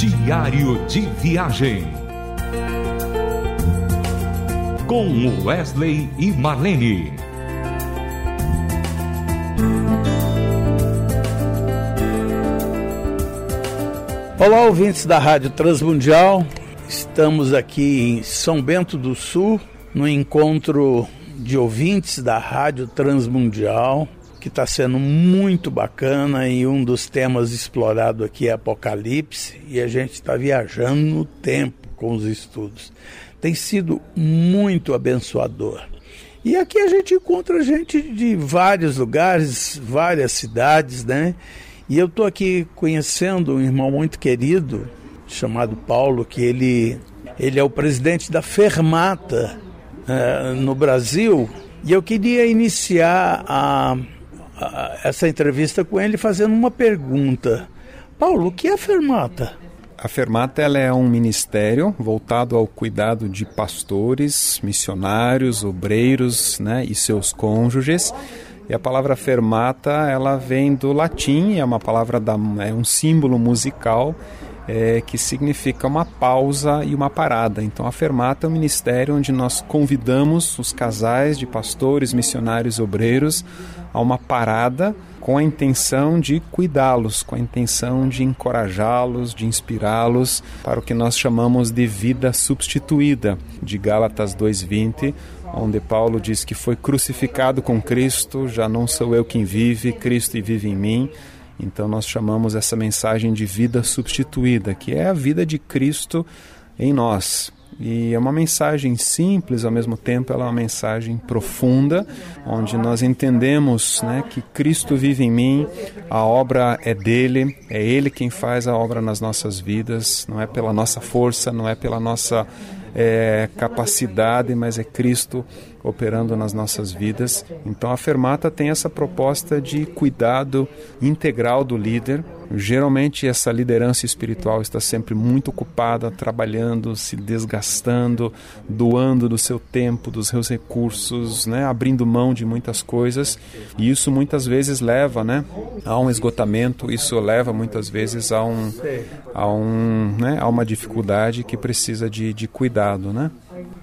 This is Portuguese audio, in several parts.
Diário de Viagem. Com Wesley e Marlene. Olá, ouvintes da Rádio Transmundial. Estamos aqui em São Bento do Sul, no encontro de ouvintes da Rádio Transmundial que está sendo muito bacana e um dos temas explorados aqui é Apocalipse e a gente está viajando no tempo com os estudos. Tem sido muito abençoador. E aqui a gente encontra gente de vários lugares, várias cidades, né? E eu estou aqui conhecendo um irmão muito querido chamado Paulo, que ele, ele é o presidente da Fermata uh, no Brasil. E eu queria iniciar a essa entrevista com ele fazendo uma pergunta. Paulo, o que é a Fermata? A Fermata ela é um ministério voltado ao cuidado de pastores, missionários, obreiros né, e seus cônjuges. E a palavra fermata ela vem do latim, é uma palavra da, é um símbolo musical é, que significa uma pausa e uma parada. Então, a Fermata é um ministério onde nós convidamos os casais de pastores, missionários, obreiros a uma parada com a intenção de cuidá-los, com a intenção de encorajá-los, de inspirá-los para o que nós chamamos de vida substituída, de Gálatas 2:20, onde Paulo diz que foi crucificado com Cristo, já não sou eu quem vive, Cristo vive em mim. Então nós chamamos essa mensagem de vida substituída, que é a vida de Cristo em nós. E é uma mensagem simples, ao mesmo tempo ela é uma mensagem profunda, onde nós entendemos né, que Cristo vive em mim, a obra é dele, é Ele quem faz a obra nas nossas vidas, não é pela nossa força, não é pela nossa é, capacidade, mas é Cristo operando nas nossas vidas. Então a Fermata tem essa proposta de cuidado integral do líder. Geralmente essa liderança espiritual está sempre muito ocupada, trabalhando, se desgastando, doando do seu tempo, dos seus recursos, né, abrindo mão de muitas coisas. E isso muitas vezes leva, né, a um esgotamento. Isso leva muitas vezes a um, a um, né, a uma dificuldade que precisa de, de cuidado, né?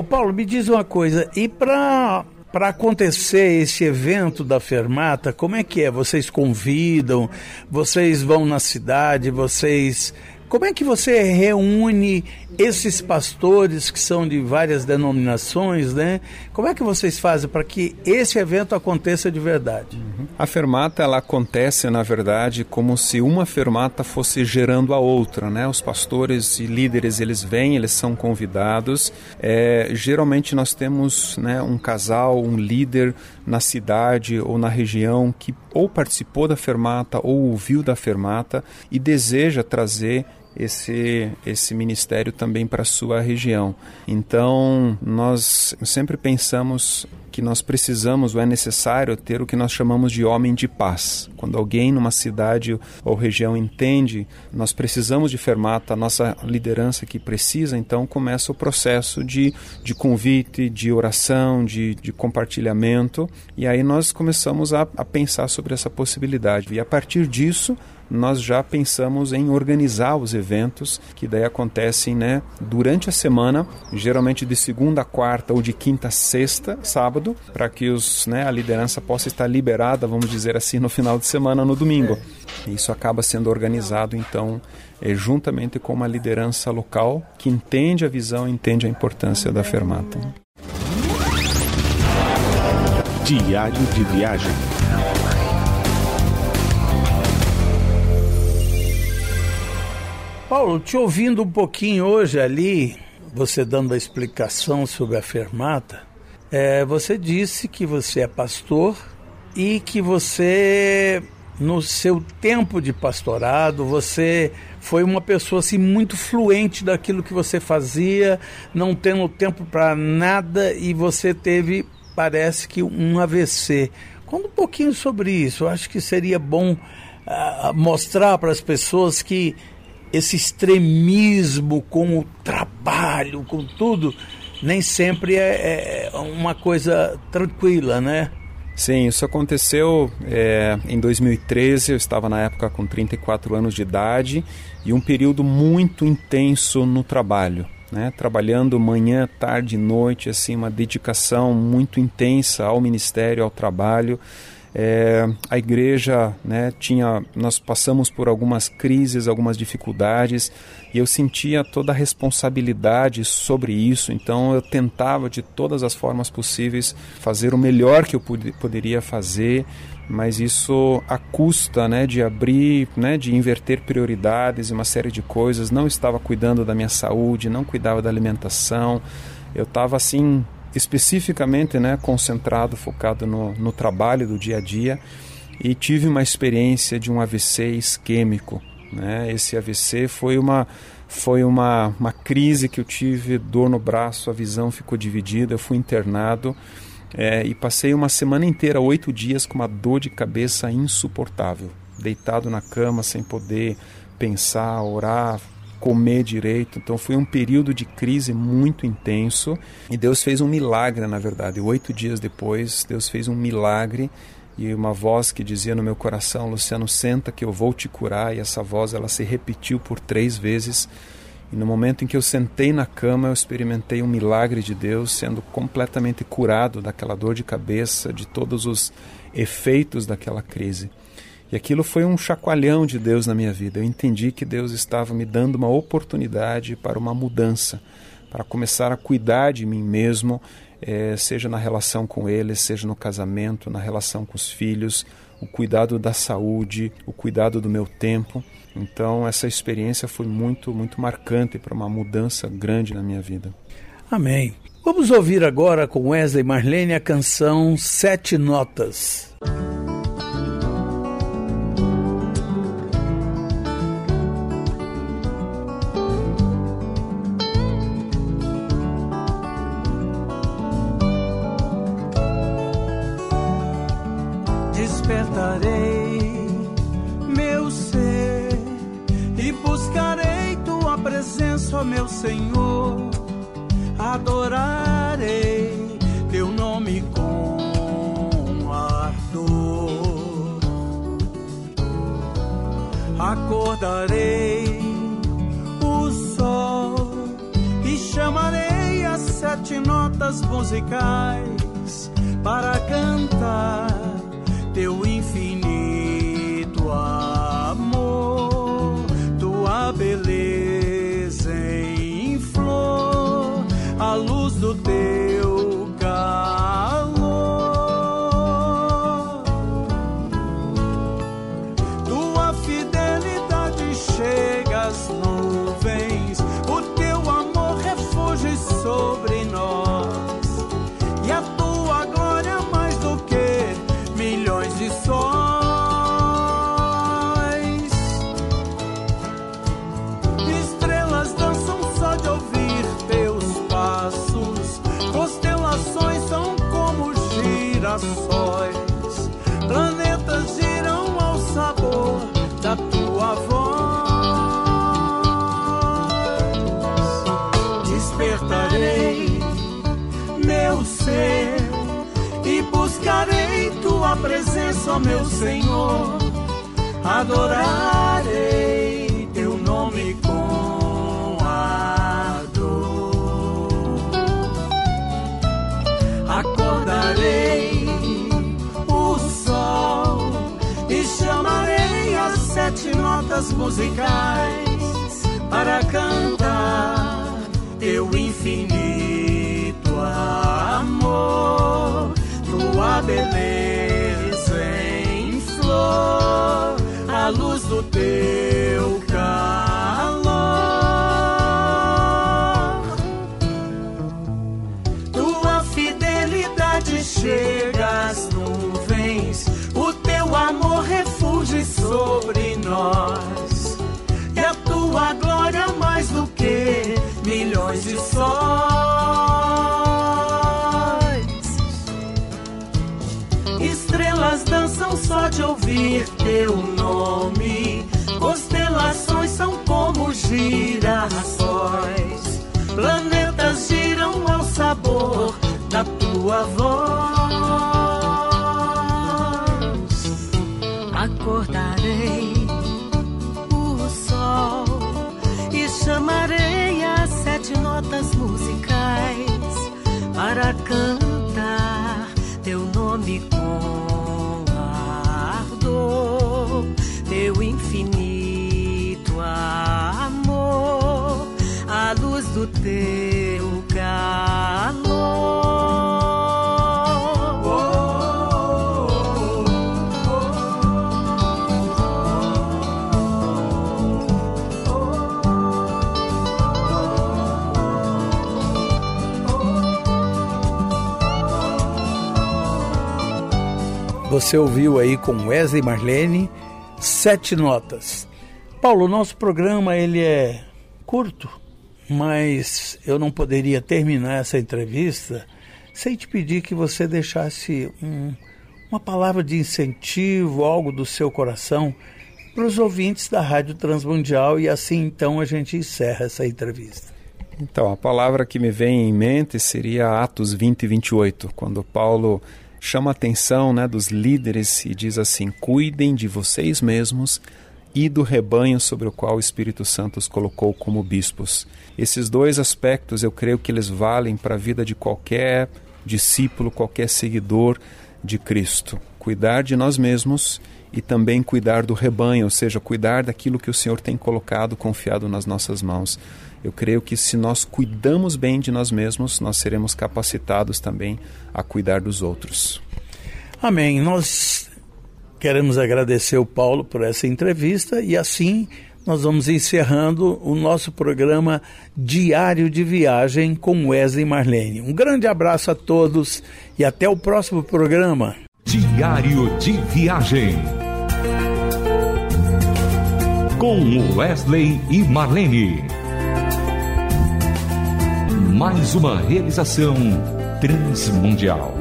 Ô Paulo, me diz uma coisa, e para para acontecer esse evento da Fermata, como é que é? Vocês convidam, vocês vão na cidade, vocês como é que você reúne esses pastores que são de várias denominações, né? Como é que vocês fazem para que esse evento aconteça de verdade? Uhum. A fermata ela acontece na verdade como se uma fermata fosse gerando a outra, né? Os pastores e líderes eles vêm, eles são convidados. É, geralmente nós temos né, um casal, um líder na cidade ou na região que ou participou da fermata ou ouviu da fermata e deseja trazer esse, esse ministério também para a sua região. Então, nós sempre pensamos que nós precisamos ou é necessário ter o que nós chamamos de homem de paz. Quando alguém numa cidade ou região entende, nós precisamos de fermata, a nossa liderança que precisa, então começa o processo de, de convite, de oração, de, de compartilhamento, e aí nós começamos a, a pensar sobre essa possibilidade. E a partir disso, nós já pensamos em organizar os eventos que daí acontecem né, durante a semana, geralmente de segunda a quarta ou de quinta a sexta, sábado, para que os, né, a liderança possa estar liberada, vamos dizer assim, no final de semana, no domingo. Isso acaba sendo organizado, então, é, juntamente com uma liderança local que entende a visão, entende a importância da fermata. Diário de viagem. Paulo, te ouvindo um pouquinho hoje ali, você dando a explicação sobre a fermata, é, você disse que você é pastor e que você, no seu tempo de pastorado, você foi uma pessoa assim muito fluente daquilo que você fazia, não tendo tempo para nada e você teve, parece que um AVC. Conta um pouquinho sobre isso. Eu acho que seria bom uh, mostrar para as pessoas que esse extremismo com o trabalho, com tudo, nem sempre é, é uma coisa tranquila, né? Sim, isso aconteceu é, em 2013. Eu estava na época com 34 anos de idade e um período muito intenso no trabalho. Né, trabalhando manhã, tarde noite, assim, uma dedicação muito intensa ao ministério, ao trabalho. É, a igreja né, tinha, nós passamos por algumas crises, algumas dificuldades e eu sentia toda a responsabilidade sobre isso. Então eu tentava de todas as formas possíveis fazer o melhor que eu pod poderia fazer, mas isso a custa né, de abrir, né, de inverter prioridades e uma série de coisas. Não estava cuidando da minha saúde, não cuidava da alimentação. Eu estava assim especificamente né, concentrado, focado no, no trabalho do dia a dia e tive uma experiência de um AVC isquêmico. Né? Esse AVC foi uma foi uma, uma crise que eu tive, dor no braço, a visão ficou dividida, eu fui internado é, e passei uma semana inteira, oito dias, com uma dor de cabeça insuportável, deitado na cama sem poder pensar, orar, comer direito. Então foi um período de crise muito intenso e Deus fez um milagre, na verdade. Oito dias depois, Deus fez um milagre e uma voz que dizia no meu coração: Luciano, senta que eu vou te curar. E essa voz ela se repetiu por três vezes. E no momento em que eu sentei na cama, eu experimentei um milagre de Deus, sendo completamente curado daquela dor de cabeça, de todos os efeitos daquela crise. E aquilo foi um chacoalhão de Deus na minha vida. Eu entendi que Deus estava me dando uma oportunidade para uma mudança, para começar a cuidar de mim mesmo, eh, seja na relação com Ele, seja no casamento, na relação com os filhos, o cuidado da saúde, o cuidado do meu tempo. Então, essa experiência foi muito, muito marcante para uma mudança grande na minha vida. Amém. Vamos ouvir agora com Wesley Marlene a canção Sete Notas. Adorarei teu nome com ardor. Acordarei o sol e chamarei as sete notas musicais para cantar ser e buscarei tua presença, meu Senhor. Adorarei teu nome com ardor. Acordarei sete notas musicais para cantar teu infinito amor, tua beleza em flor, a luz do teu de ouvir teu nome. Constelações são como girassóis, planetas giram ao sabor da tua voz. Acordarei o sol e chamarei as sete notas musicais para cantar Você ouviu aí com Wesley Marlene, sete notas. Paulo, nosso programa ele é curto, mas eu não poderia terminar essa entrevista sem te pedir que você deixasse um, uma palavra de incentivo, algo do seu coração para os ouvintes da Rádio Transmundial e assim então a gente encerra essa entrevista. Então, a palavra que me vem em mente seria Atos 20 e 28, quando Paulo chama a atenção né, dos líderes e diz assim: cuidem de vocês mesmos e do rebanho sobre o qual o Espírito Santo os colocou como bispos. Esses dois aspectos eu creio que eles valem para a vida de qualquer discípulo, qualquer seguidor de Cristo. Cuidar de nós mesmos e também cuidar do rebanho, ou seja, cuidar daquilo que o Senhor tem colocado, confiado nas nossas mãos. Eu creio que se nós cuidamos bem de nós mesmos, nós seremos capacitados também a cuidar dos outros. Amém. Nós queremos agradecer o Paulo por essa entrevista e assim nós vamos encerrando o nosso programa Diário de Viagem com Wesley Marlene. Um grande abraço a todos e até o próximo programa. Diário de Viagem com Wesley e Marlene. Mais uma realização transmundial.